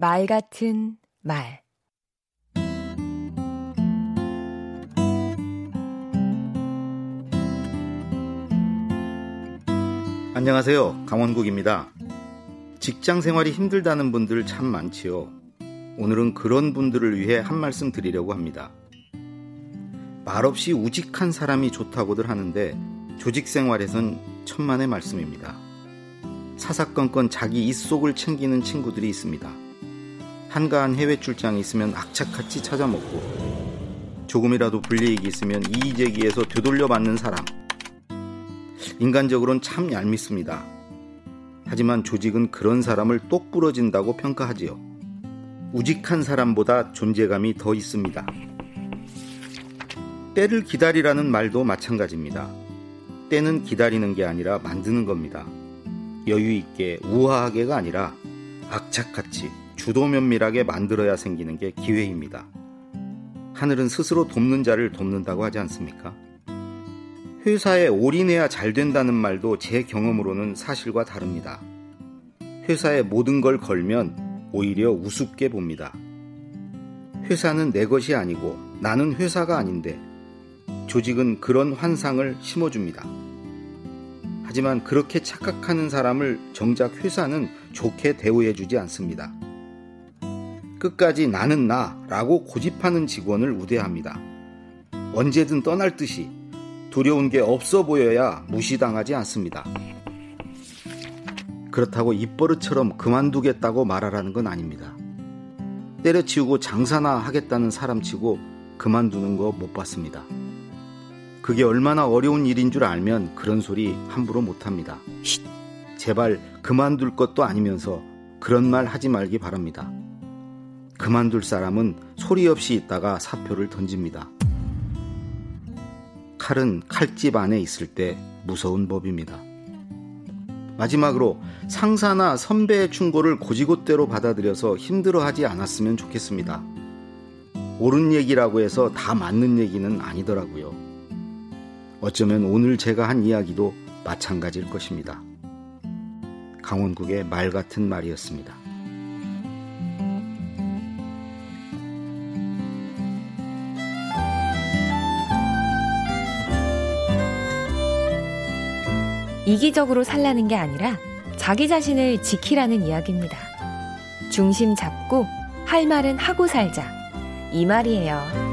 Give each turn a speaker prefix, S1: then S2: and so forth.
S1: 말 같은 말
S2: 안녕하세요. 강원국입니다. 직장 생활이 힘들다는 분들 참 많지요. 오늘은 그런 분들을 위해 한 말씀 드리려고 합니다. 말없이 우직한 사람이 좋다고들 하는데 조직 생활에선 천만의 말씀입니다. 사사건건 자기 입속을 챙기는 친구들이 있습니다. 한가한 해외 출장이 있으면 악착같이 찾아먹고 조금이라도 불리익이 있으면 이의제기에서 되돌려 받는 사람. 인간적으로는 참 얄밉습니다. 하지만 조직은 그런 사람을 똑 부러진다고 평가하지요. 우직한 사람보다 존재감이 더 있습니다. 때를 기다리라는 말도 마찬가지입니다. 때는 기다리는 게 아니라 만드는 겁니다. 여유 있게 우아하게가 아니라 악착같이 주도 면밀하게 만들어야 생기는 게 기회입니다. 하늘은 스스로 돕는 자를 돕는다고 하지 않습니까? 회사에 올인해야 잘 된다는 말도 제 경험으로는 사실과 다릅니다. 회사에 모든 걸 걸면 오히려 우습게 봅니다. 회사는 내 것이 아니고 나는 회사가 아닌데 조직은 그런 환상을 심어줍니다. 하지만 그렇게 착각하는 사람을 정작 회사는 좋게 대우해주지 않습니다. 끝까지 나는 나라고 고집하는 직원을 우대합니다. 언제든 떠날 듯이 두려운 게 없어 보여야 무시당하지 않습니다. 그렇다고 입버릇처럼 그만두겠다고 말하라는 건 아닙니다. 때려치우고 장사나 하겠다는 사람치고 그만두는 거 못 봤습니다. 그게 얼마나 어려운 일인 줄 알면 그런 소리 함부로 못합니다. 쉿! 제발 그만둘 것도 아니면서 그런 말 하지 말기 바랍니다. 그만둘 사람은 소리 없이 있다가 사표를 던집니다. 칼은 칼집 안에 있을 때 무서운 법입니다. 마지막으로 상사나 선배의 충고를 고지고대로 받아들여서 힘들어하지 않았으면 좋겠습니다. 옳은 얘기라고 해서 다 맞는 얘기는 아니더라고요. 어쩌면 오늘 제가 한 이야기도 마찬가지일 것입니다. 강원국의 말 같은 말이었습니다.
S1: 이기적으로 살라는 게 아니라 자기 자신을 지키라는 이야기입니다. 중심 잡고 할 말은 하고 살자. 이 말이에요.